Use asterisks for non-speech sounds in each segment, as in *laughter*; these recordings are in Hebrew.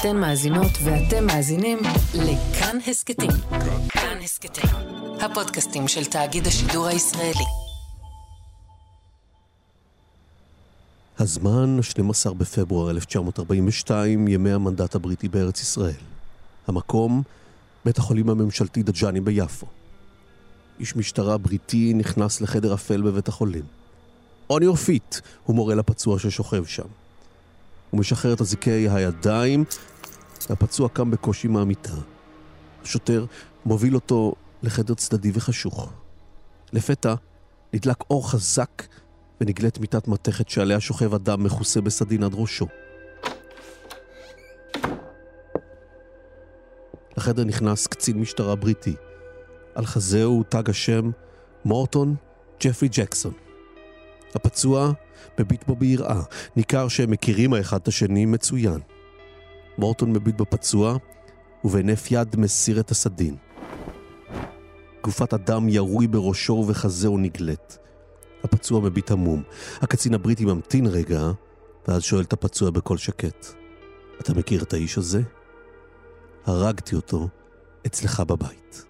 אתן מאזינות ואתם מאזינים לכאן הסכתים. כאן הסכתים, הפודקאסטים של תאגיד השידור הישראלי. הזמן, 12 בפברואר 1942, ימי המנדט הבריטי בארץ ישראל. המקום, בית החולים הממשלתי דג'אני ביפו. איש משטרה בריטי נכנס לחדר אפל בבית החולים. On your feet, הוא מורה לפצוע ששוכב שם. הוא משחרר את אזיקי הידיים, והפצוע קם בקושי מהמיטה. השוטר מוביל אותו לחדר צדדי וחשוך. לפתע נדלק אור חזק ונגלית מיטת מתכת שעליה שוכב אדם מכוסה בסדין עד ראשו. לחדר נכנס קצין משטרה בריטי. על חזהו תג השם מורטון ג'פרי ג'קסון. הפצוע מביט בו ביראה, ניכר שהם מכירים האחד את השני מצוין. מורטון מביט בפצוע, ובהינף יד מסיר את הסדין. גופת אדם ירוי בראשו ובחזהו נגלית. הפצוע מביט המום. הקצין הבריטי ממתין רגע, ואז שואל את הפצוע בקול שקט: אתה מכיר את האיש הזה? הרגתי אותו אצלך בבית.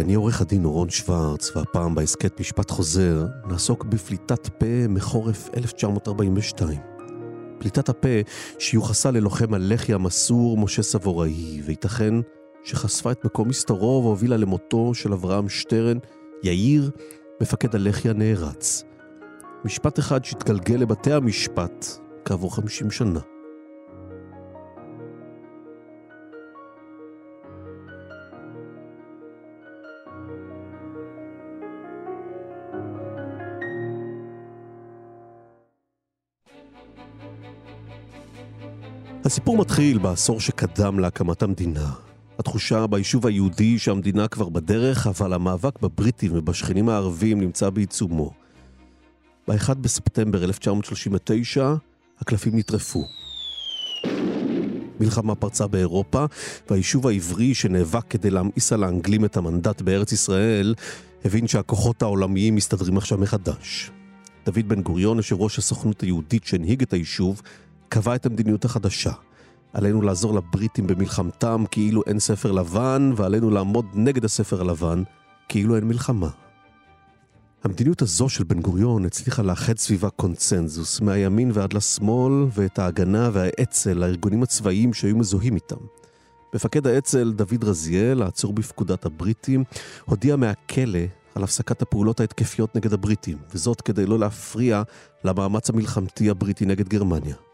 אני עורך הדין אורון שוורץ, והפעם בהסכת משפט חוזר נעסוק בפליטת פה מחורף 1942. פליטת הפה שיוחסה ללוחם הלח"י המסור משה סבוראי, וייתכן שחשפה את מקום מסתרו והובילה למותו של אברהם שטרן, יאיר, מפקד הלח"י הנערץ. משפט אחד שהתגלגל לבתי המשפט כעבור 50 שנה. הסיפור מתחיל בעשור שקדם להקמת המדינה. התחושה ביישוב היהודי שהמדינה כבר בדרך, אבל המאבק בבריטים ובשכנים הערבים נמצא בעיצומו. ב-1 בספטמבר 1939 הקלפים נטרפו. מלחמה פרצה באירופה, והיישוב העברי שנאבק כדי להמאיס על האנגלים את המנדט בארץ ישראל, הבין שהכוחות העולמיים מסתדרים עכשיו מחדש. דוד בן גוריון, יושב ראש הסוכנות היהודית שהנהיג את היישוב, קבע את המדיניות החדשה. עלינו לעזור לבריטים במלחמתם כאילו אין ספר לבן, ועלינו לעמוד נגד הספר הלבן כאילו אין מלחמה. המדיניות הזו של בן גוריון הצליחה לאחד סביבה קונצנזוס, מהימין ועד לשמאל, ואת ההגנה והאצ"ל לארגונים הצבאיים שהיו מזוהים איתם. מפקד האצ"ל, דוד רזיאל, העצור בפקודת הבריטים, הודיע מהכלא על הפסקת הפעולות ההתקפיות נגד הבריטים, וזאת כדי לא להפריע למאמץ המלחמתי הבריטי נגד גרמניה.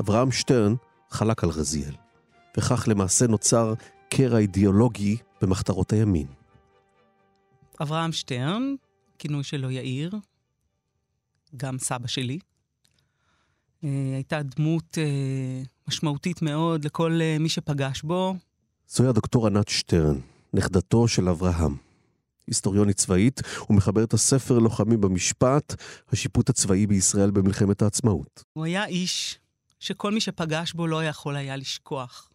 אברהם שטרן חלק על רזיאל, וכך למעשה נוצר קרע אידיאולוגי במחתרות הימין. אברהם שטרן, כינוי שלו יאיר, גם סבא שלי. אה, הייתה דמות אה, משמעותית מאוד לכל אה, מי שפגש בו. זוהי הדוקטור ענת שטרן, נכדתו של אברהם. היסטוריונית צבאית, ומחבר את הספר לוחמים במשפט, השיפוט הצבאי בישראל במלחמת העצמאות. הוא היה איש שכל מי שפגש בו לא יכול היה לשכוח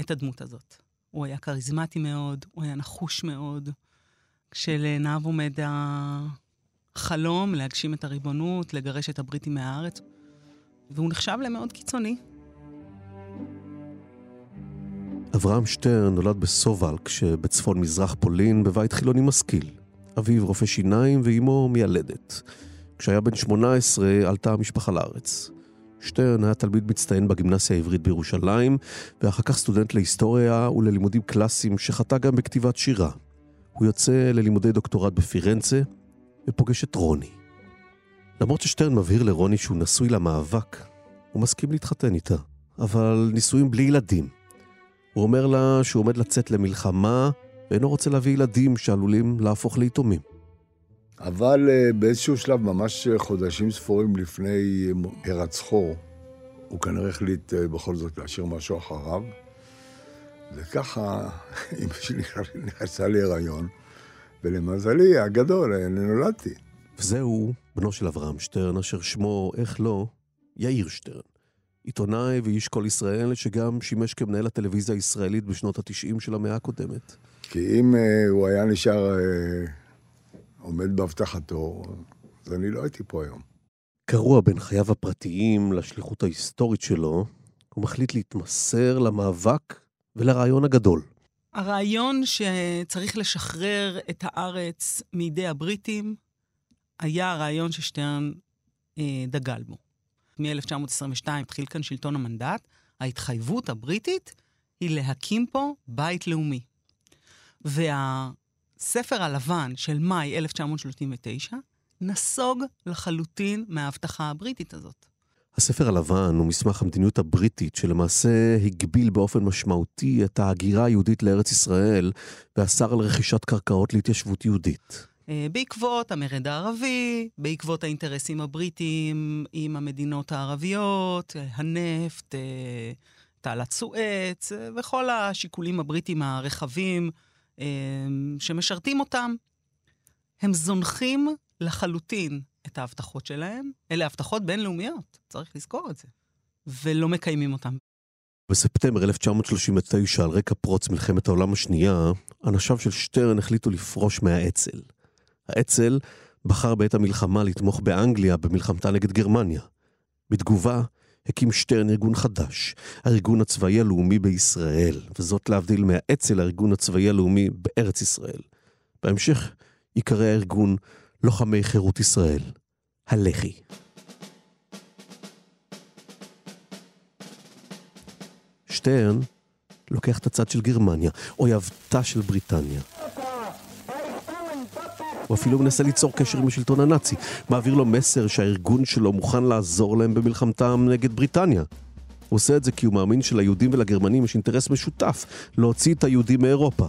את הדמות הזאת. הוא היה כריזמטי מאוד, הוא היה נחוש מאוד. כשלעיניו עומד החלום להגשים את הריבונות, לגרש את הבריטים מהארץ, והוא נחשב למאוד קיצוני. אברהם שטרן נולד בסובלק שבצפון מזרח פולין בבית חילוני משכיל. אביו רופא שיניים ואימו מיילדת. כשהיה בן 18 עלתה המשפחה לארץ. שטרן היה תלמיד מצטיין בגימנסיה העברית בירושלים, ואחר כך סטודנט להיסטוריה וללימודים קלאסיים שחטא גם בכתיבת שירה. הוא יוצא ללימודי דוקטורט בפירנצה, ופוגש את רוני. למרות ששטרן מבהיר לרוני שהוא נשוי למאבק, הוא מסכים להתחתן איתה, אבל נישואים בלי ילדים. הוא אומר לה שהוא עומד לצאת למלחמה, ואינו רוצה להביא ילדים שעלולים להפוך ליתומים. אבל uh, באיזשהו שלב, ממש חודשים ספורים לפני הירצחו, הוא כנראה החליט בכל זאת להשאיר משהו אחריו. וככה *laughs* אמא שלי נכנסה להיריון, ולמזלי הגדול, אני נולדתי. וזהו בנו של אברהם שטרן, אשר שמו, איך לא, יאיר שטרן. עיתונאי ואיש כל ישראל, שגם שימש כמנהל הטלוויזיה הישראלית בשנות התשעים של המאה הקודמת. כי אם uh, הוא היה נשאר uh, עומד בהבטחתו, אז אני לא הייתי פה היום. קרוע בין חייו הפרטיים לשליחות ההיסטורית שלו, הוא מחליט להתמסר למאבק ולרעיון הגדול. הרעיון שצריך לשחרר את הארץ מידי הבריטים היה הרעיון ששטרן אה, דגל בו. מ-1922 התחיל כאן שלטון המנדט, ההתחייבות הבריטית היא להקים פה בית לאומי. והספר הלבן של מאי 1939 נסוג לחלוטין מההבטחה הבריטית הזאת. הספר הלבן הוא מסמך המדיניות הבריטית שלמעשה הגביל באופן משמעותי את ההגירה היהודית לארץ ישראל ואסר על רכישת קרקעות להתיישבות יהודית. אה, בעקבות המרד הערבי, בעקבות האינטרסים הבריטיים עם המדינות הערביות, אה, הנפט, אה, תעלת סואץ וכל השיקולים הבריטיים הרחבים שמשרתים אותם. הם זונחים לחלוטין את ההבטחות שלהם. אלה הבטחות בינלאומיות, צריך לזכור את זה. ולא מקיימים אותן. בספטמבר 1939, על רקע פרוץ מלחמת העולם השנייה, אנשיו של שטרן החליטו לפרוש מהאצ"ל. האצ"ל בחר בעת המלחמה לתמוך באנגליה במלחמתה נגד גרמניה. בתגובה, הקים שטרן ארגון חדש, הארגון הצבאי הלאומי בישראל, וזאת להבדיל מהאצ"ל, הארגון הצבאי הלאומי בארץ ישראל. בהמשך ייקרא הארגון לוחמי חירות ישראל, הלח"י. שטרן לוקח את הצד של גרמניה, אויבתה של בריטניה. הוא אפילו מנסה ליצור קשר עם השלטון הנאצי, מעביר לו מסר שהארגון שלו מוכן לעזור להם במלחמתם נגד בריטניה. הוא עושה את זה כי הוא מאמין שליהודים ולגרמנים יש אינטרס משותף להוציא את היהודים מאירופה.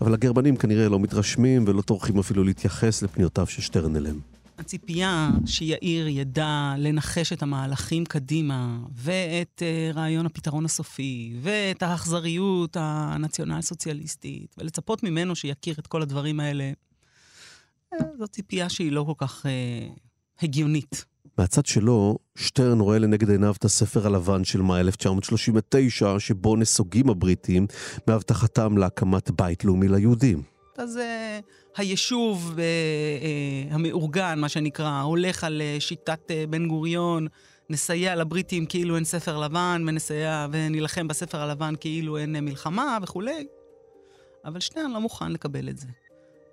אבל הגרמנים כנראה לא מתרשמים ולא טורחים אפילו להתייחס לפניותיו של שטרן אליהם. הציפייה שיאיר ידע לנחש את המהלכים קדימה, ואת uh, רעיון הפתרון הסופי, ואת האכזריות הנציונל-סוציאליסטית, ולצפות ממנו שיכיר את כל הדברים האלה, זו ציפייה שהיא לא כל כך uh, הגיונית. מהצד שלו, שטרן רואה לנגד עיניו את הספר הלבן של מאי 1939, שבו נסוגים הבריטים מהבטחתם להקמת בית לאומי ליהודים. אז uh, היישוב uh, uh, המאורגן, מה שנקרא, הולך על uh, שיטת uh, בן גוריון, נסייע לבריטים כאילו אין ספר לבן, ונסייע ונילחם בספר הלבן כאילו אין uh, מלחמה וכולי. אבל שטרן לא מוכן לקבל את זה.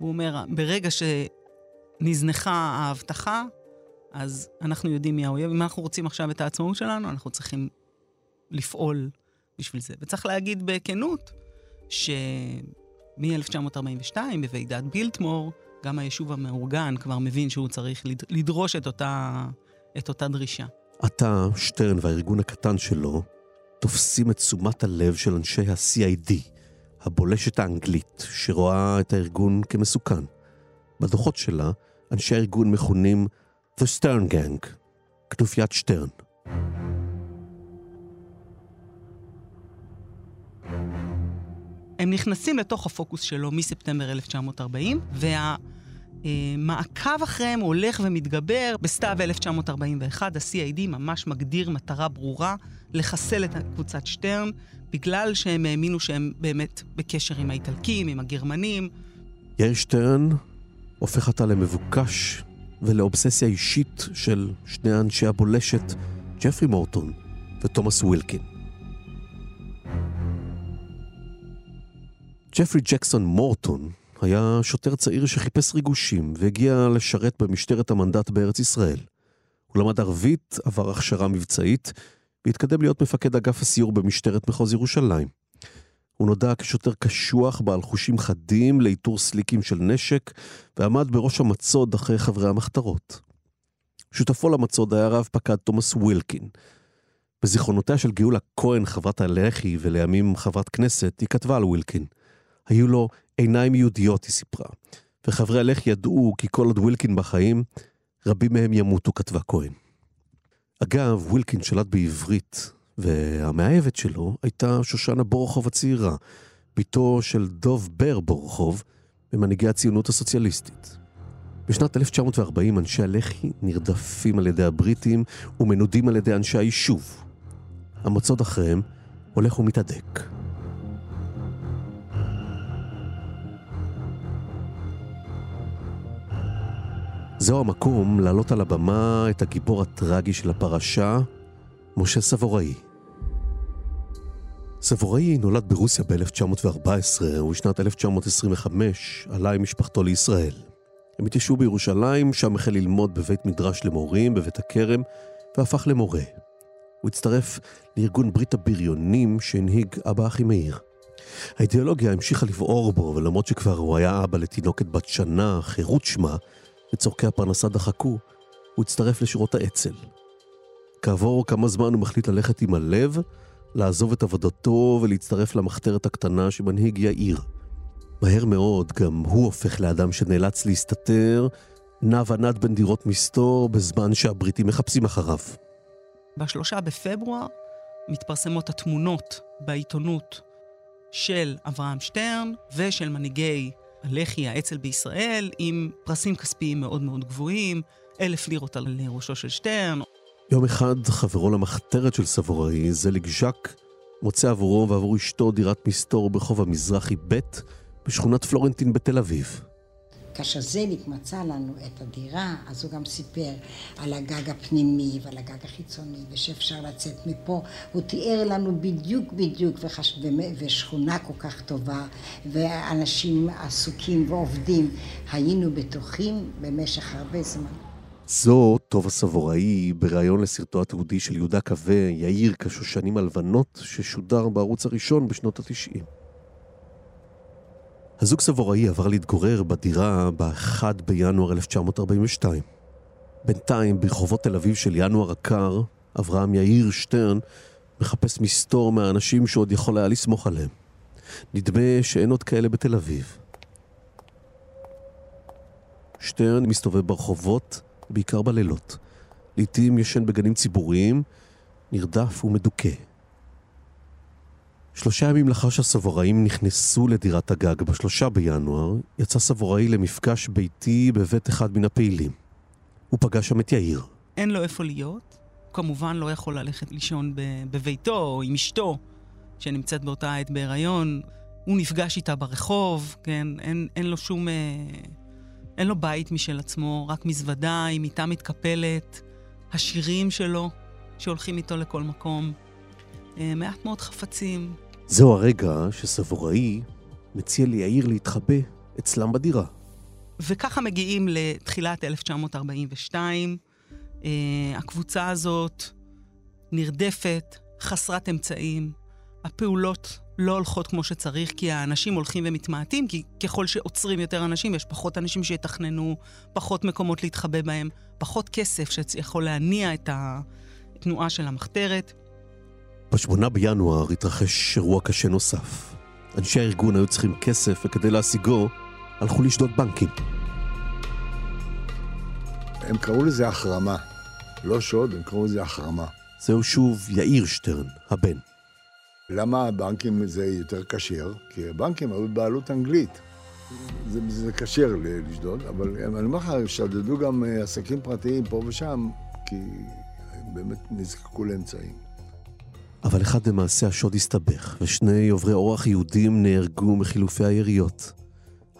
הוא אומר, ברגע שנזנחה ההבטחה, אז אנחנו יודעים מי האויב. אם אנחנו רוצים עכשיו את העצמאות שלנו, אנחנו צריכים לפעול בשביל זה. וצריך להגיד בכנות, שמ-1942, בוועידת בילטמור, גם היישוב המאורגן כבר מבין שהוא צריך לדרוש את אותה, את אותה דרישה. אתה, שטרן והארגון הקטן שלו, תופסים את תשומת הלב של אנשי ה-CID, הבולשת האנגלית, שרואה את הארגון כמסוכן. בדוחות שלה, אנשי הארגון מכונים The Stern Gang, כנופיית שטרן. הם נכנסים לתוך הפוקוס שלו מספטמבר 1940, והמעקב אחריהם הולך ומתגבר. בסתיו 1941 ה-CID ממש מגדיר מטרה ברורה לחסל את קבוצת שטרן, בגלל שהם האמינו שהם באמת בקשר עם האיטלקים, עם הגרמנים. יאיר שטרן הופך אותה למבוקש ולאובססיה אישית של שני אנשי הבולשת, ג'פרי מורטון ותומאס ווילקין. ג'פרי ג'קסון מורטון היה שוטר צעיר שחיפש ריגושים והגיע לשרת במשטרת המנדט בארץ ישראל. הוא למד ערבית, עבר הכשרה מבצעית, והתקדם להיות מפקד אגף הסיור במשטרת מחוז ירושלים. הוא נודע כשוטר קשוח בעל חושים חדים לאיתור סליקים של נשק, ועמד בראש המצוד אחרי חברי המחתרות. שותפו למצוד היה רב פקד תומאס ווילקין. בזיכרונותיה של גאולה כהן, חברת הלח"י ולימים חברת כנסת, היא כתבה על ווילקין. היו לו עיניים יהודיות, היא סיפרה. וחברי הלח"י ידעו כי כל עוד ווילקין בחיים, רבים מהם ימותו, כתבה כהן. אגב, ווילקין שלט בעברית, והמאהבת שלו הייתה שושנה בורוכוב הצעירה, בתו של דוב בר בורוכוב, ממנהיגי הציונות הסוציאליסטית. בשנת 1940 אנשי הלח"י נרדפים על ידי הבריטים ומנודים על ידי אנשי היישוב. המצוד אחריהם הולך ומתהדק. זהו המקום להעלות על הבמה את הגיבור הטרגי של הפרשה, משה סבוראי. סבוראי נולד ברוסיה ב-1914 ובשנת 1925 עלה עם משפחתו לישראל. הם התיישבו בירושלים, שם החל ללמוד בבית מדרש למורים, בבית הכרם, והפך למורה. הוא הצטרף לארגון ברית הבריונים שהנהיג אבא אחי מאיר. האידיאולוגיה המשיכה לבעור בו, ולמרות שכבר הוא היה אבא לתינוקת בת שנה, חירות שמה, וצורכי הפרנסה דחקו, הוא הצטרף לשורות האצ"ל. כעבור כמה זמן הוא מחליט ללכת עם הלב, לעזוב את עבודתו ולהצטרף למחתרת הקטנה שמנהיג יאיר. מהר מאוד גם הוא הופך לאדם שנאלץ להסתתר, נע ונד בין דירות מסתור בזמן שהבריטים מחפשים אחריו. בשלושה בפברואר מתפרסמות התמונות בעיתונות של אברהם שטרן ושל מנהיגי הלח"י, האצ"ל בישראל, עם פרסים כספיים מאוד מאוד גבוהים, אלף לירות על ראשו של שטרן. יום אחד חברו למחתרת של סבוראי, זליג ז'אק, מוצא עבורו ועבור אשתו דירת מסתור ברחוב המזרחי ב' בשכונת פלורנטין בתל אביב. כאשר זליק מצא לנו את הדירה, אז הוא גם סיפר על הגג הפנימי ועל הגג החיצוני, ושאפשר לצאת מפה. הוא תיאר לנו בדיוק בדיוק, וחש... ושכונה כל כך טובה, ואנשים עסוקים ועובדים. היינו בטוחים במשך הרבה זמן. זו טובה סבוראי בריאיון לסרטו התיעודי של יהודה קווה, יאיר כשושנים הלבנות, ששודר בערוץ הראשון בשנות התשעים. הזוג סבוראי עבר להתגורר בדירה ב-1 בינואר 1942. בינתיים, ברחובות תל אביב של ינואר הקר, אברהם יאיר שטרן מחפש מסתור מהאנשים שעוד יכול היה לסמוך עליהם. נדמה שאין עוד כאלה בתל אביב. שטרן מסתובב ברחובות, בעיקר בלילות. לעתים ישן בגנים ציבוריים, נרדף ומדוכא. שלושה ימים לאחר שהסבוראים נכנסו לדירת הגג בשלושה בינואר, יצא סבוראי למפגש ביתי בבית אחד מן הפעילים. הוא פגש שם את יאיר. אין לו איפה להיות, הוא כמובן לא יכול ללכת לישון בביתו או עם אשתו, שנמצאת באותה עת בהיריון. הוא נפגש איתה ברחוב, כן? אין, אין לו שום... אה, אין לו בית משל עצמו, רק מזוודה עם מיטה מתקפלת, השירים שלו שהולכים איתו לכל מקום. אה, מעט מאוד חפצים. זהו הרגע שסבוראי מציע ליאיר להתחבא אצלם בדירה. וככה מגיעים לתחילת 1942. אה, הקבוצה הזאת נרדפת, חסרת אמצעים. הפעולות לא הולכות כמו שצריך, כי האנשים הולכים ומתמעטים, כי ככל שעוצרים יותר אנשים, יש פחות אנשים שיתכננו, פחות מקומות להתחבא בהם, פחות כסף שיכול להניע את התנועה של המחתרת. בשמונה בינואר התרחש אירוע קשה נוסף. אנשי הארגון היו צריכים כסף, וכדי להשיגו, הלכו לשדוד בנקים. הם קראו לזה החרמה. לא שוד, הם קראו לזה החרמה. זהו שוב יאיר שטרן, הבן. למה הבנקים זה יותר כשר? כי הבנקים היו בבעלות אנגלית. זה, זה כשר לשדוד, אבל אני אומר לך, שדדו גם אה, עסקים פרטיים פה ושם, כי הם באמת נזקקו לאמצעים. אבל אחד במעשה השוד הסתבך, ושני עוברי אורח יהודים נהרגו מחילופי היריות.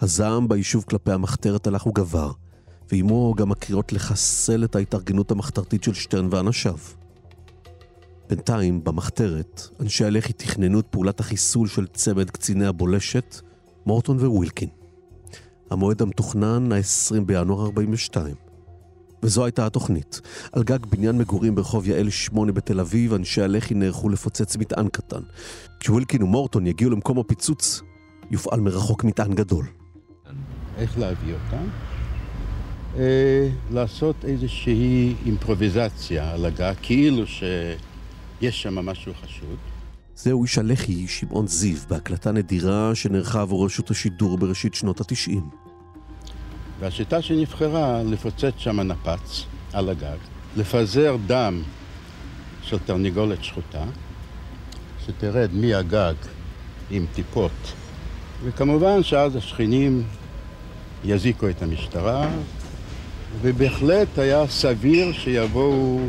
הזעם ביישוב כלפי המחתרת הלך וגבר, ועימו גם הקריאות לחסל את ההתארגנות המחתרתית של שטרן ואנשיו. בינתיים, במחתרת, אנשי הלח"י תכננו את פעולת החיסול של צמד קציני הבולשת, מורטון ווילקין. המועד המתוכנן, ה-20 בינואר 42. וזו הייתה התוכנית. על גג בניין מגורים ברחוב יעל 8 בתל אביב, אנשי הלח"י נערכו לפוצץ מטען קטן. כשווילקין ומורטון יגיעו למקום הפיצוץ, יופעל מרחוק מטען גדול. איך להביא אותם? אה, לעשות איזושהי אימפרוביזציה על הגג, כאילו שיש שם משהו חשוד. זהו איש הלח"י, שמעון זיו, בהקלטה נדירה שנערכה עבור רשות השידור בראשית שנות התשעים. והשיטה שנבחרה, לפוצץ שם נפץ על הגג, לפזר דם של תרנגולת שחוטה, שתרד מהגג עם טיפות, וכמובן שאז השכנים יזיקו את המשטרה, ובהחלט היה סביר שיבואו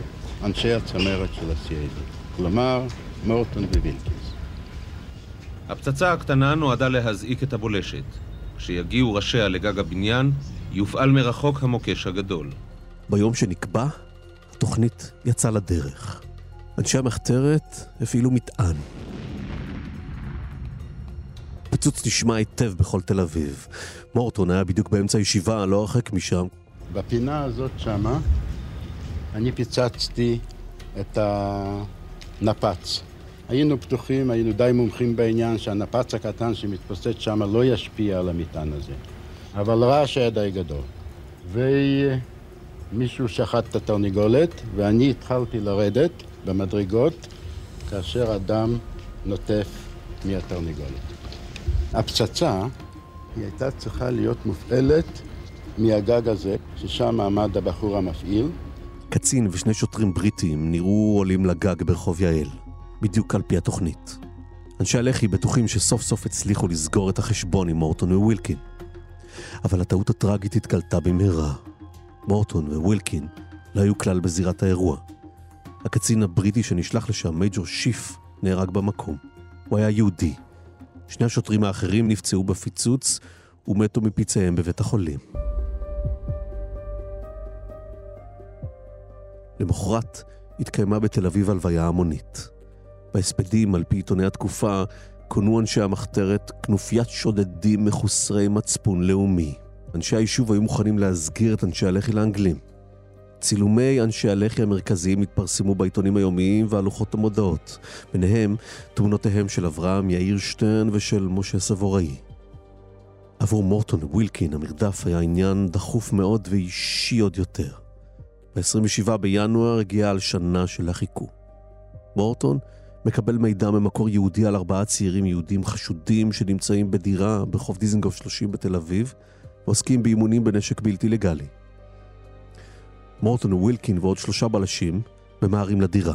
אנשי הצמרת של ה-CID. כלומר, מורטון ווילקיס. הפצצה הקטנה נועדה להזעיק את הבולשת. כשיגיעו ראשיה לגג הבניין, יופעל מרחוק המוקש הגדול. ביום שנקבע, התוכנית יצאה לדרך. אנשי המחתרת הפעילו מטען. פיצוץ נשמע היטב בכל תל אביב. מורטון היה בדיוק באמצע הישיבה, לא הרחק משם. בפינה הזאת שמה, אני פיצצתי את הנפץ. היינו פתוחים, היינו די מומחים בעניין שהנפץ הקטן שמתפוצץ שם לא ישפיע על המטען הזה. אבל רעש היה די גדול. ומישהו שחט את התרנגולת, ואני התחלתי לרדת במדרגות כאשר אדם נוטף מהתרנגולת. הפצצה, היא הייתה צריכה להיות מופעלת מהגג הזה, ששם עמד הבחור המפעיל. קצין ושני שוטרים בריטים נראו עולים לגג ברחוב יעל, בדיוק על פי התוכנית. אנשי הלח"י בטוחים שסוף סוף הצליחו לסגור את החשבון עם מורטון ווילקין. אבל הטעות הטראגית התגלתה במהרה. מורטון ווילקין לא היו כלל בזירת האירוע. הקצין הבריטי שנשלח לשם, מייג'ור שיף, נהרג במקום. הוא היה יהודי. שני השוטרים האחרים נפצעו בפיצוץ ומתו מפצעיהם בבית החולים. למחרת התקיימה בתל אביב הלוויה המונית. בהספדים, על פי עיתוני התקופה, כונו אנשי המחתרת כנופיית שודדים מחוסרי מצפון לאומי. אנשי היישוב היו מוכנים להסגיר את אנשי הלח"י לאנגלים. צילומי אנשי הלח"י המרכזיים התפרסמו בעיתונים היומיים ועל לוחות המודעות. ביניהם תמונותיהם של אברהם יאיר שטרן ושל משה סבוראי. עבור מורטון ווילקין המרדף היה עניין דחוף מאוד ואישי עוד יותר. ב-27 בינואר הגיעה על שנה של החיכו. מורטון מקבל מידע ממקור יהודי על ארבעה צעירים יהודים חשודים שנמצאים בדירה ברחוב דיזנגוף 30 בתל אביב ועוסקים באימונים בנשק בלתי לגלי. מורטון ווילקין ועוד שלושה בלשים ממהרים לדירה.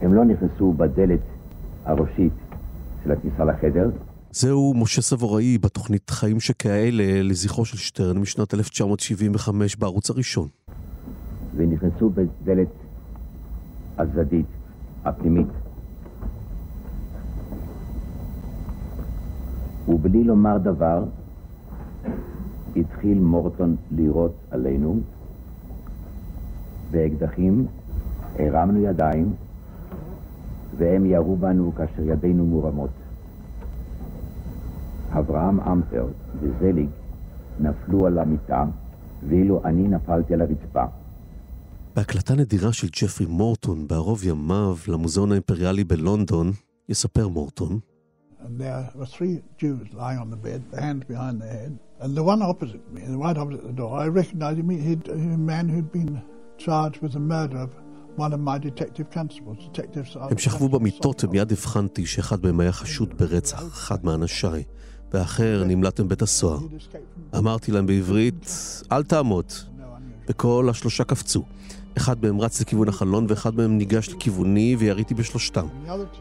הם לא נכנסו בדלת הראשית של הכניסה לחדר. זהו משה סבוראי בתוכנית חיים שכאלה לזכרו של שטרן משנת 1975 בערוץ הראשון. ונכנסו בדלת הצדדית, הפנימית. ובלי לומר דבר, התחיל מורטון לירות עלינו באקדחים, הרמנו ידיים, והם ירו בנו כאשר ידינו מורמות. אברהם אמפר וזליג נפלו על המיטה, ואילו אני נפלתי על הרצפה. בהקלטה נדירה של ג'פרי מורטון בערוב ימיו למוזיאון האימפריאלי בלונדון, יספר מורטון. And there were three Jews lying on the bed, their hands behind their head. And the one opposite me, the right opposite the door, I recognized him. He'd, a man who'd been charged with the murder of one of my detective constables, detectives. הם שכבו במיטות ומיד הבחנתי שאחד מהם היה חשוד ברצח, אחד מאנשיי, והאחר נמלט מבית הסוהר. אמרתי להם בעברית, אל תעמוד. וכל השלושה קפצו. אחד מהם רץ לכיוון החלון ואחד מהם ניגש לכיווני ויריתי בשלושתם.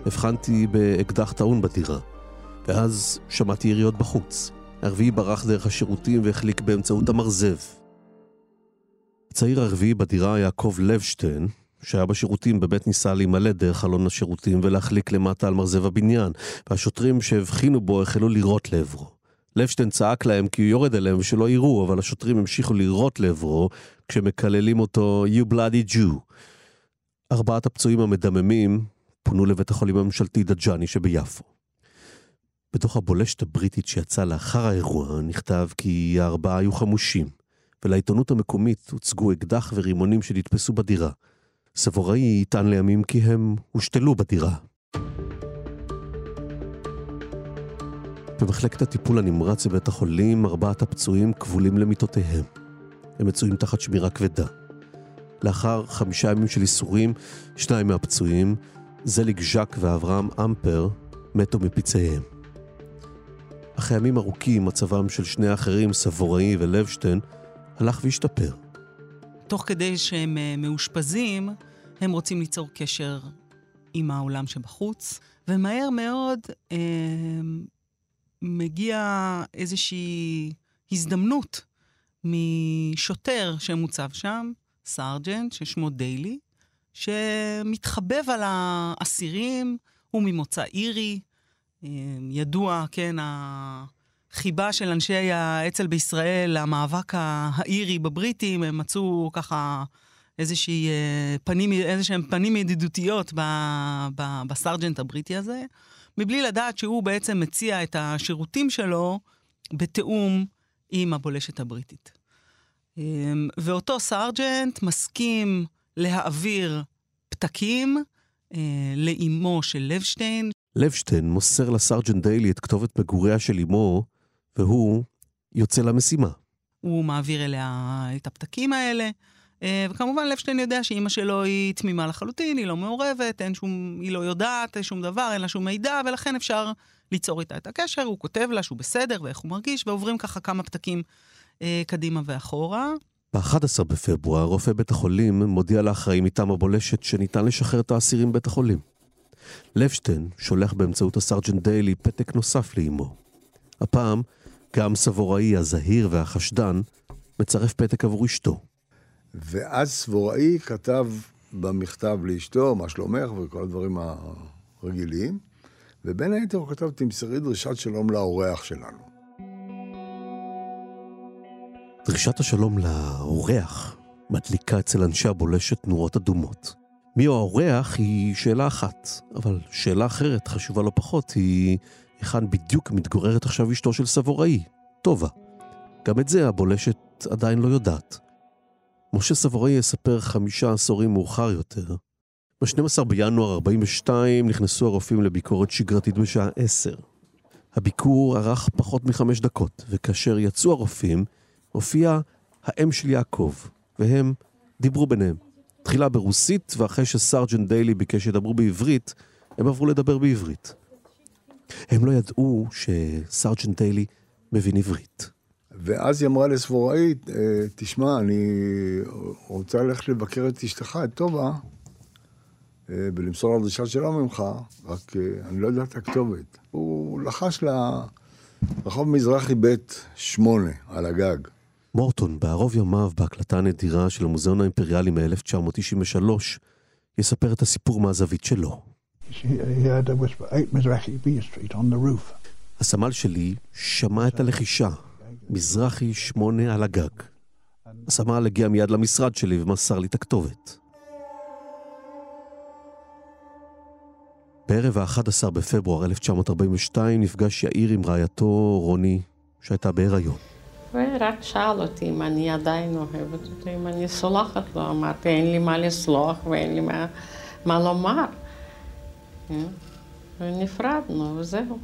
הבחנתי באקדח טעון בדירה. ואז שמעתי יריות בחוץ. הרביעי ברח דרך השירותים והחליק באמצעות המרזב. הצעיר הרביעי בדירה יעקב לבשטיין, שהיה בשירותים באמת ניסה להימלט דרך חלון השירותים ולהחליק למטה על מרזב הבניין, והשוטרים שהבחינו בו החלו לירות לעברו. לבשטיין צעק להם כי הוא יורד אליהם ושלא יראו, אבל השוטרים המשיכו לירות לעברו כשמקללים אותו You Bloody Jew. ארבעת הפצועים המדממים פונו לבית החולים הממשלתי דג'אני שביפו. בדוח הבולשת הבריטית שיצא לאחר האירוע נכתב כי הארבעה היו חמושים, ולעיתונות המקומית הוצגו אקדח ורימונים שנתפסו בדירה. סבוראי יטען לימים כי הם הושתלו בדירה. במחלקת הטיפול הנמרץ בבית החולים, ארבעת הפצועים כבולים למיטותיהם. הם מצויים תחת שמירה כבדה. לאחר חמישה ימים של ייסורים, שניים מהפצועים, זליג ז'אק ואברהם אמפר, מתו מפצעיהם. אחרי ימים ארוכים, מצבם של שני האחרים, סבוראי ולבשטיין, הלך והשתפר. תוך כדי שהם אה, מאושפזים, הם רוצים ליצור קשר עם העולם שבחוץ, ומהר מאוד אה, מגיע איזושהי הזדמנות משוטר שמוצב שם, סארג'נט, ששמו דיילי, שמתחבב על האסירים, הוא ממוצא אירי, אה, ידוע, כן, החיבה של אנשי האצ"ל בישראל, המאבק האירי בבריטים, הם מצאו ככה איזושהי אה, פנים, איזשהם פנים ידידותיות בסרג'נט הבריטי הזה, מבלי לדעת שהוא בעצם מציע את השירותים שלו בתיאום עם הבולשת הבריטית. אמ, ואותו סרג'נט מסכים להעביר פתקים אה, לאימו של לבשטיין. לבשטיין מוסר לסרג'נט דיילי את כתובת מגוריה של אמו, והוא יוצא למשימה. הוא מעביר אליה את הפתקים האלה, וכמובן לבשטיין יודע שאימא שלו היא תמימה לחלוטין, היא לא מעורבת, אין שום, היא לא יודעת שום דבר, אין לה שום מידע, ולכן אפשר ליצור איתה את הקשר. הוא כותב לה שהוא בסדר ואיך הוא מרגיש, ועוברים ככה כמה פתקים אה, קדימה ואחורה. ב-11 בפברואר, רופא בית החולים מודיע לאחראי מטעם הבולשת שניתן לשחרר את האסירים בבית החולים. לבשטיין שולח באמצעות הסרג'נט דיילי פתק נוסף לאמו. הפעם, גם סבוראי הזהיר והחשדן מצרף פתק עבור אשתו. ואז סבוראי כתב במכתב לאשתו, מה שלומך וכל הדברים הרגילים, ובין היתר הוא כתב, תמסרי דרישת שלום לאורח שלנו. דרישת השלום לאורח מדליקה אצל אנשי הבולשת נורות אדומות. מי הוא האורח היא שאלה אחת, אבל שאלה אחרת, חשובה לא פחות, היא היכן בדיוק מתגוררת עכשיו אשתו של סבוראי, טובה. גם את זה הבולשת עדיין לא יודעת. משה סבוראי יספר חמישה עשורים מאוחר יותר. ב-12 בינואר 42 נכנסו הרופאים לביקורת שגרתית בשעה 10. הביקור ארך פחות מחמש דקות, וכאשר יצאו הרופאים, הופיעה האם של יעקב, והם דיברו ביניהם. תחילה ברוסית, ואחרי שסרג'נט דיילי ביקש שידברו בעברית, הם עברו לדבר בעברית. הם לא ידעו שסרג'נט דיילי מבין עברית. ואז היא אמרה לסבוראי, אה, תשמע, אני רוצה ללכת לבקר את אשתך, את טובה, אה, ולמסור לה דרישת שלום ממך, רק אה, אני לא יודע את הכתובת. הוא לחש לה רחוב מזרחי ב' שמונה, על הגג. מורטון, בערוב ימיו, בהקלטה הנדירה של המוזיאון האימפריאלי מ-1993, יספר את הסיפור מהזווית שלו. הסמל שלי שמע את הלחישה, מזרחי שמונה על הגג. הסמל הגיע מיד למשרד שלי ומסר לי את הכתובת. בערב ה-11 בפברואר 1942 נפגש יאיר עם רעייתו רוני, שהייתה בהיריון. ורק שאל אותי אם אני עדיין אוהבת אותו, אם אני סולחת לו. אמרתי, אין לי מה לסלוח ואין לי מה, מה לומר. כן? ונפרדנו, וזהו.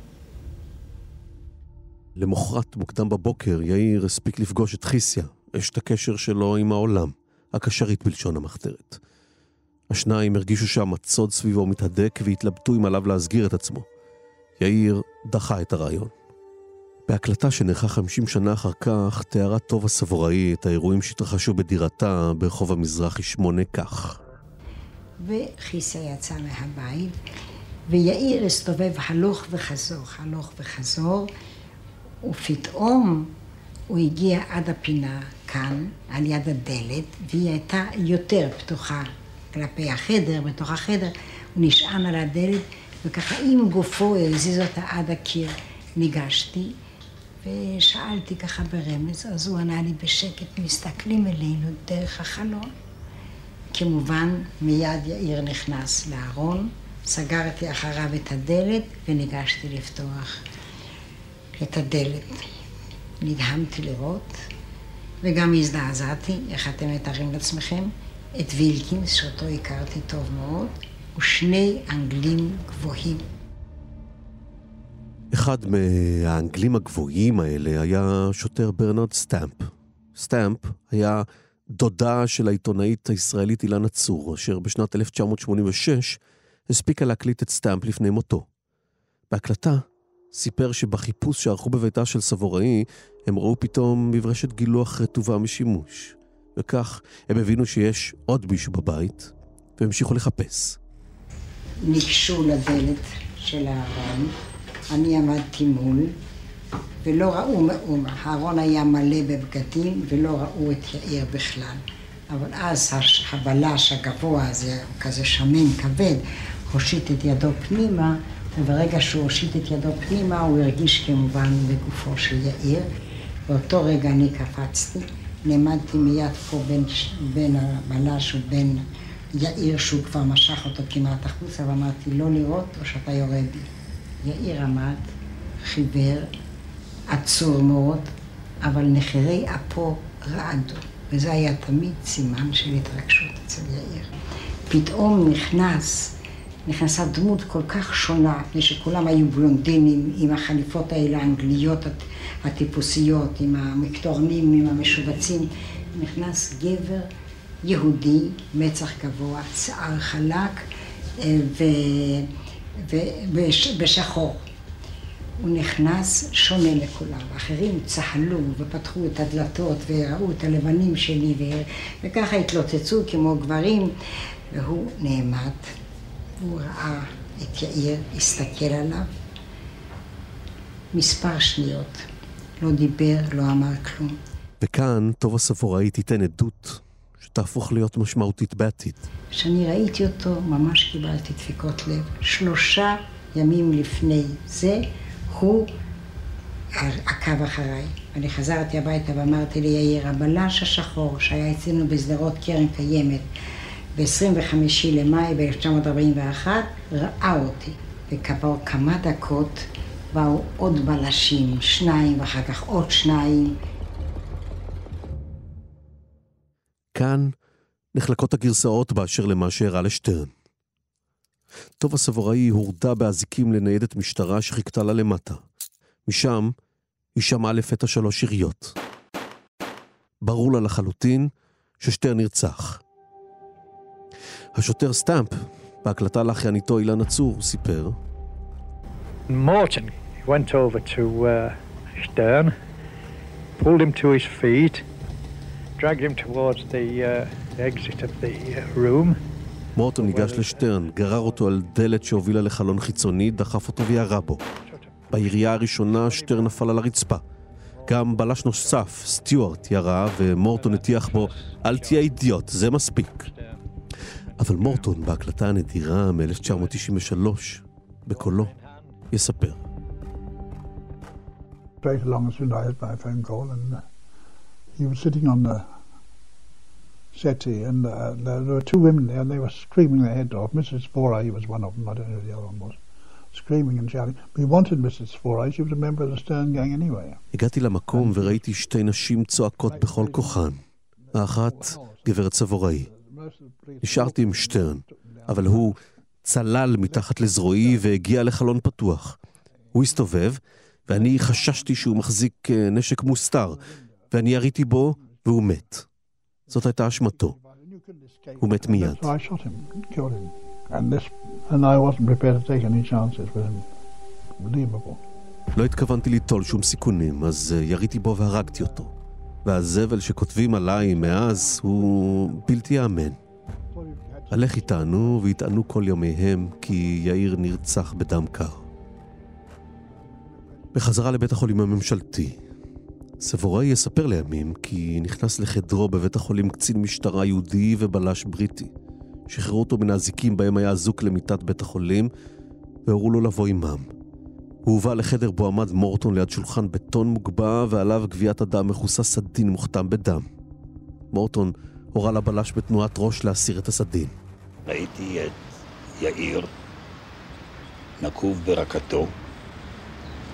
למחרת, מוקדם בבוקר, יאיר הספיק לפגוש את חיסיה, אשת הקשר שלו עם העולם, הקשרית בלשון המחתרת. השניים הרגישו שהמצוד סביבו מתהדק והתלבטו אם עליו להסגיר את עצמו. יאיר דחה את הרעיון. בהקלטה שנערכה 50 שנה אחר כך, תיארה טוב הסבוראי את האירועים שהתרחשו בדירתה ברחוב המזרחי שמונה כך. וחיסה יצא מהבית, ויאיר הסתובב הלוך וחזור, הלוך וחזור, ופתאום הוא הגיע עד הפינה כאן, על יד הדלת, והיא הייתה יותר פתוחה כלפי החדר, בתוך החדר, הוא נשען על הדלת, וככה עם גופו הזיז אותה עד הקיר. ניגשתי, ושאלתי ככה ברמז, אז הוא ענה לי בשקט, מסתכלים אלינו דרך החלון. כמובן, מיד יאיר נכנס לארון, סגרתי אחריו את הדלת וניגשתי לפתוח את הדלת. נדהמתי לראות, וגם הזדעזעתי, איך אתם מתארים לעצמכם, את וילקינס, שאותו הכרתי טוב מאוד, ושני אנגלים גבוהים. אחד מהאנגלים הגבוהים האלה היה שוטר ברנרד סטאמפ. סטאמפ היה דודה של העיתונאית הישראלית אילנה צור, אשר בשנת 1986 הספיקה להקליט את סטאמפ לפני מותו. בהקלטה סיפר שבחיפוש שערכו בביתה של סבוראי, הם ראו פתאום מברשת גילוח רטובה משימוש. וכך הם הבינו שיש עוד מישהו בבית, והמשיכו לחפש. ניגשו לדלת של הארון, אני עמדתי מול, ולא ראו מאומה. הארון היה מלא בבגדים, ולא ראו את יאיר בכלל. אבל אז הבלש הגבוה הזה, כזה שמן כבד, הושיט את ידו פנימה, וברגע שהוא הושיט את ידו פנימה, הוא הרגיש כמובן בגופו של יאיר. באותו רגע אני קפצתי, נעמדתי מיד פה בין, בין הבלש ובין יאיר, שהוא כבר משך אותו כמעט החוצה, ואמרתי, לא לראות או שאתה יורה בי. יאיר עמד, חיבר, עצור מאוד, אבל נחירי אפו רעדו, וזה היה תמיד סימן של התרגשות אצל יאיר. פתאום נכנס, נכנסה דמות כל כך שונה, מפני שכולם היו בלונדינים עם החליפות האלה האנגליות הטיפוסיות, עם המקטורנים, עם המשובצים. נכנס גבר יהודי, מצח גבוה, שיער חלק ובשחור. הוא נכנס שונה לכולם. אחרים צהלו ופתחו את הדלתות וראו את הלבנים שלי ו... וככה התלוצצו כמו גברים, והוא נעמד, הוא ראה את יאיר, הסתכל עליו מספר שניות, לא דיבר, לא אמר כלום. וכאן טובה ספוראי תיתן עדות שתהפוך להיות משמעותית בעתיד. כשאני ראיתי אותו, ממש קיבלתי דפיקות לב. שלושה ימים לפני זה, הוא עקב אחריי. אני חזרתי הביתה ואמרתי ליאיר, הבלש השחור שהיה אצלנו בשדרות קרן קיימת ב-25 למאי ב-1941, ראה אותי. וכעבור כמה דקות באו עוד בלשים, שניים ואחר כך עוד שניים. כאן נחלקות הגרסאות באשר למה שאירע לשטרן. טובה סבוראי הורדה באזיקים לניידת משטרה שחיכתה לה למטה. משם היא שמעה לפתע שלוש יריות. ברור לה לחלוטין ששטרן נרצח. השוטר סטאמפ, בהקלטה לאחייניתו אילנה צור, סיפר Morton went over to uh, Stern, pulled him to his feet, dragged him towards the uh, exit of the uh, room. מורטון ניגש לשטרן, גרר אותו על דלת שהובילה לחלון חיצוני, דחף אותו וירה בו. בירייה הראשונה שטרן נפל על הרצפה. גם בלש נוסף, סטיוארט, ירה, ומורטון הטיח בו, אל תהיה אידיוט, זה מספיק. אבל מורטון, בהקלטה הנדירה מ-1993, בקולו, יספר. Straight along as soon as I had my phone call, and uh, he was sitting on the settee, and uh, there, there were two women there, and they were screaming their heads off. Mrs. Foray was one of them, I don't know who the other one was, screaming and shouting. We wanted Mrs. Foray, she was a member of the Stern Gang anyway. הגעתי למקום וראיתי שתי נשים צועקות בכל כוחן. האחת, גברת סבוראי. נשארתי עם שטרן, אבל הוא צלל מתחת לזרועי והגיע לחלון פתוח. הוא הסתובב, ואני חששתי שהוא מחזיק נשק מוסתר, ואני יריתי בו, והוא מת. זאת הייתה אשמתו. הוא מת מיד. לא התכוונתי ליטול שום סיכונים, אז יריתי בו והרגתי אותו. והזבל שכותבים עליי מאז הוא בלתי יאמן. הלך איתנו ויטענו כל ימיהם כי יאיר נרצח בדם קר. בחזרה לבית החולים הממשלתי, סבוראי יספר לימים כי נכנס לחדרו בבית החולים קצין משטרה יהודי ובלש בריטי. שחררו אותו מן האזיקים בהם היה אזוק למיטת בית החולים, והורו לו לבוא עמם. הוא הובא לחדר בו עמד מורטון ליד שולחן בטון מוגבע ועליו גביית אדם מכוסה סדין מוכתם בדם. מורטון הורה לבלש בתנועת ראש להסיר את הסדין. ראיתי את יאיר נקוב ברקתו,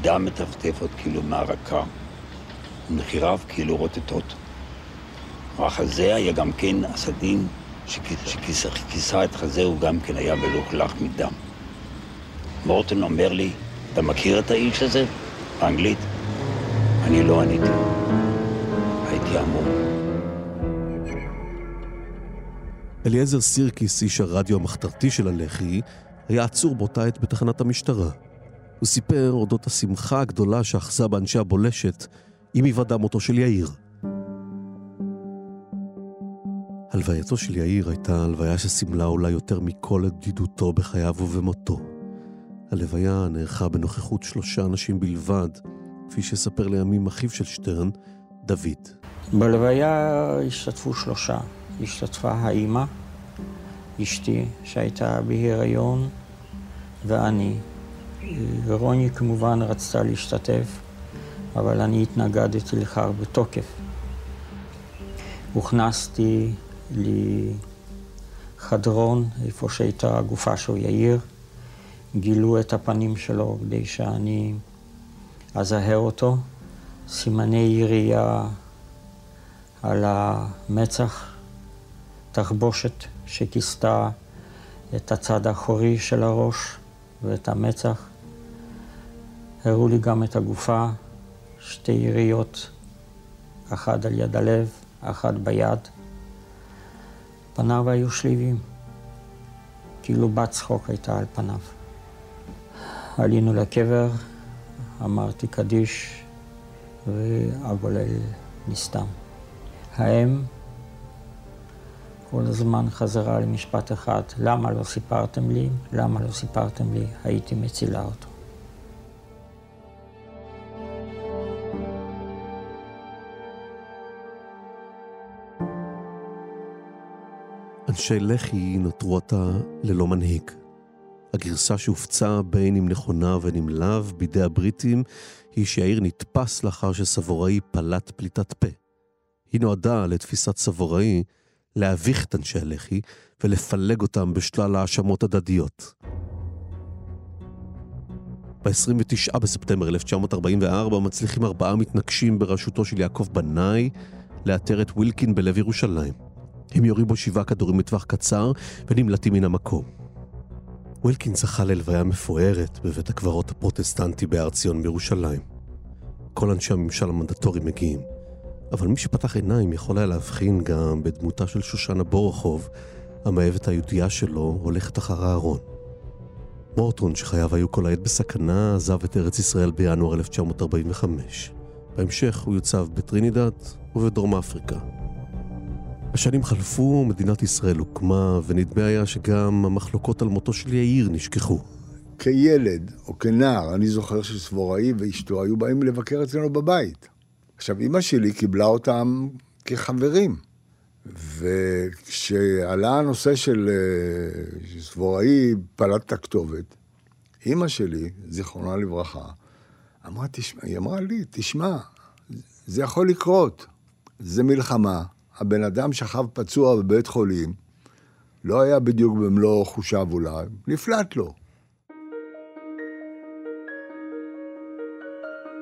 דם מטפטף עוד כאילו מהרקה, נחיריו כאילו רוטטות. החזה היה גם כן הסדין שכיסה את חזהו גם כן היה מלוכלך מדם. מורטון אומר לי, אתה מכיר את האיש הזה? באנגלית? אני לא עניתי. הייתי המום. אליעזר סירקיס, איש הרדיו המחתרתי של הלח"י, היה עצור באותה עת בתחנת המשטרה. הוא סיפר אודות השמחה הגדולה שאחזה באנשי הבולשת עם היוודע מותו של יאיר. הלווייתו של יאיר הייתה הלוויה שסימלה אולי יותר מכל את בדידותו בחייו ובמותו. הלוויה נערכה בנוכחות שלושה אנשים בלבד, כפי שספר לימים אחיו של שטרן, דוד. בלוויה השתתפו שלושה. השתתפה האימא, אשתי שהייתה בהיריון, ואני. רוני כמובן רצתה להשתתף, אבל אני התנגדתי לכך בתוקף. הוכנסתי לחדרון, איפה שהייתה הגופה של יאיר. גילו את הפנים שלו כדי שאני אזהר אותו. סימני ירייה על המצח, תחבושת שכיסתה את הצד האחורי של הראש ואת המצח. הראו לי גם את הגופה, שתי יריות, אחת על יד הלב, אחת ביד. פניו היו שליבים, כאילו בת צחוק הייתה על פניו. עלינו לקבר, אמרתי קדיש, והגולל נסתם. האם כל הזמן חזרה למשפט אחד, למה לא סיפרתם לי? למה לא סיפרתם לי? הייתי מצילה אותו. אנשי לח"י נותרו עתה ללא מנהיג. הגרסה שהופצה בין אם נכונה ובין אם לאו בידי הבריטים היא שיאיר נתפס לאחר שסבוראי פלט פליטת פה. היא נועדה לתפיסת סבוראי להביך את אנשי הלח"י ולפלג אותם בשלל האשמות הדדיות. ב-29 בספטמבר 1944 מצליחים ארבעה מתנגשים בראשותו של יעקב בנאי לאתר את ווילקין בלב ירושלים. הם יורים בו שבעה כדורים לטווח קצר ונמלטים מן המקום. ווילקין זכה ללוויה מפוארת בבית הקברות הפרוטסטנטי בהר ציון בירושלים. כל אנשי הממשל המנדטורי מגיעים. אבל מי שפתח עיניים יכול היה להבחין גם בדמותה של שושנה בורחוב, המאהבת היהודייה שלו הולכת אחר הארון. מורטון, שחייו היו כל העת בסכנה, עזב את ארץ ישראל בינואר 1945. בהמשך הוא יוצב בטרינידד ובדרום אפריקה. השנים חלפו, מדינת ישראל הוקמה, ונדמה היה שגם המחלוקות על מותו של יאיר נשכחו. כילד או כנער, אני זוכר שסבוראי ואשתו היו באים לבקר אצלנו בבית. עכשיו, אימא שלי קיבלה אותם כחברים. וכשעלה הנושא של אה, סבוראי פלט את הכתובת, אימא שלי, זיכרונה לברכה, אמרה, תשמע, היא אמרה לי, תשמע, זה יכול לקרות. זה מלחמה, הבן אדם שכב פצוע בבית חולים, לא היה בדיוק במלוא חושיו אולי, נפלט לו.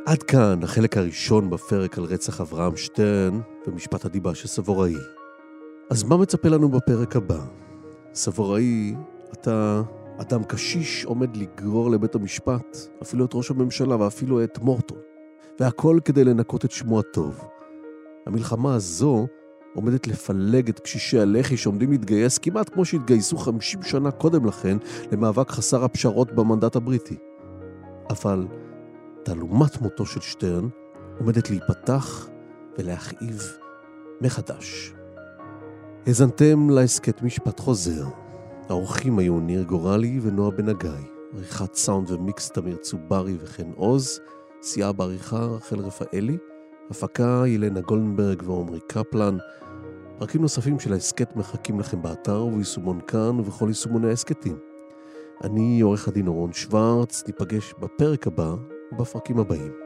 עד כאן החלק הראשון בפרק על רצח אברהם שטרן ומשפט הדיבה של סבוראי. אז מה מצפה לנו בפרק הבא? סבוראי, אתה אדם קשיש עומד לגרור לבית המשפט, אפילו את ראש הממשלה ואפילו את מורטון, והכל כדי לנקות את שמו הטוב. המלחמה הזו עומדת לפלג את קשישי הלח"י שעומדים להתגייס כמעט כמו שהתגייסו 50 שנה קודם לכן למאבק חסר הפשרות במנדט הבריטי. אבל תעלומת מותו של שטרן עומדת להיפתח ולהכאיב מחדש. האזנתם להסכת משפט חוזר. האורחים היו ניר גורלי ונועה בן הגיא, עריכת סאונד ומיקס תמיר צוברי וחן עוז, סיעה בעריכה רחל רפאלי, הפקה ילנה גולדנברג ועומרי קפלן. פרקים נוספים של ההסכת מחכים לכם באתר וביישומון כאן ובכל יישומוני ההסכתים. אני עורך הדין אורון שוורץ, ניפגש בפרק הבא ובפרקים הבאים.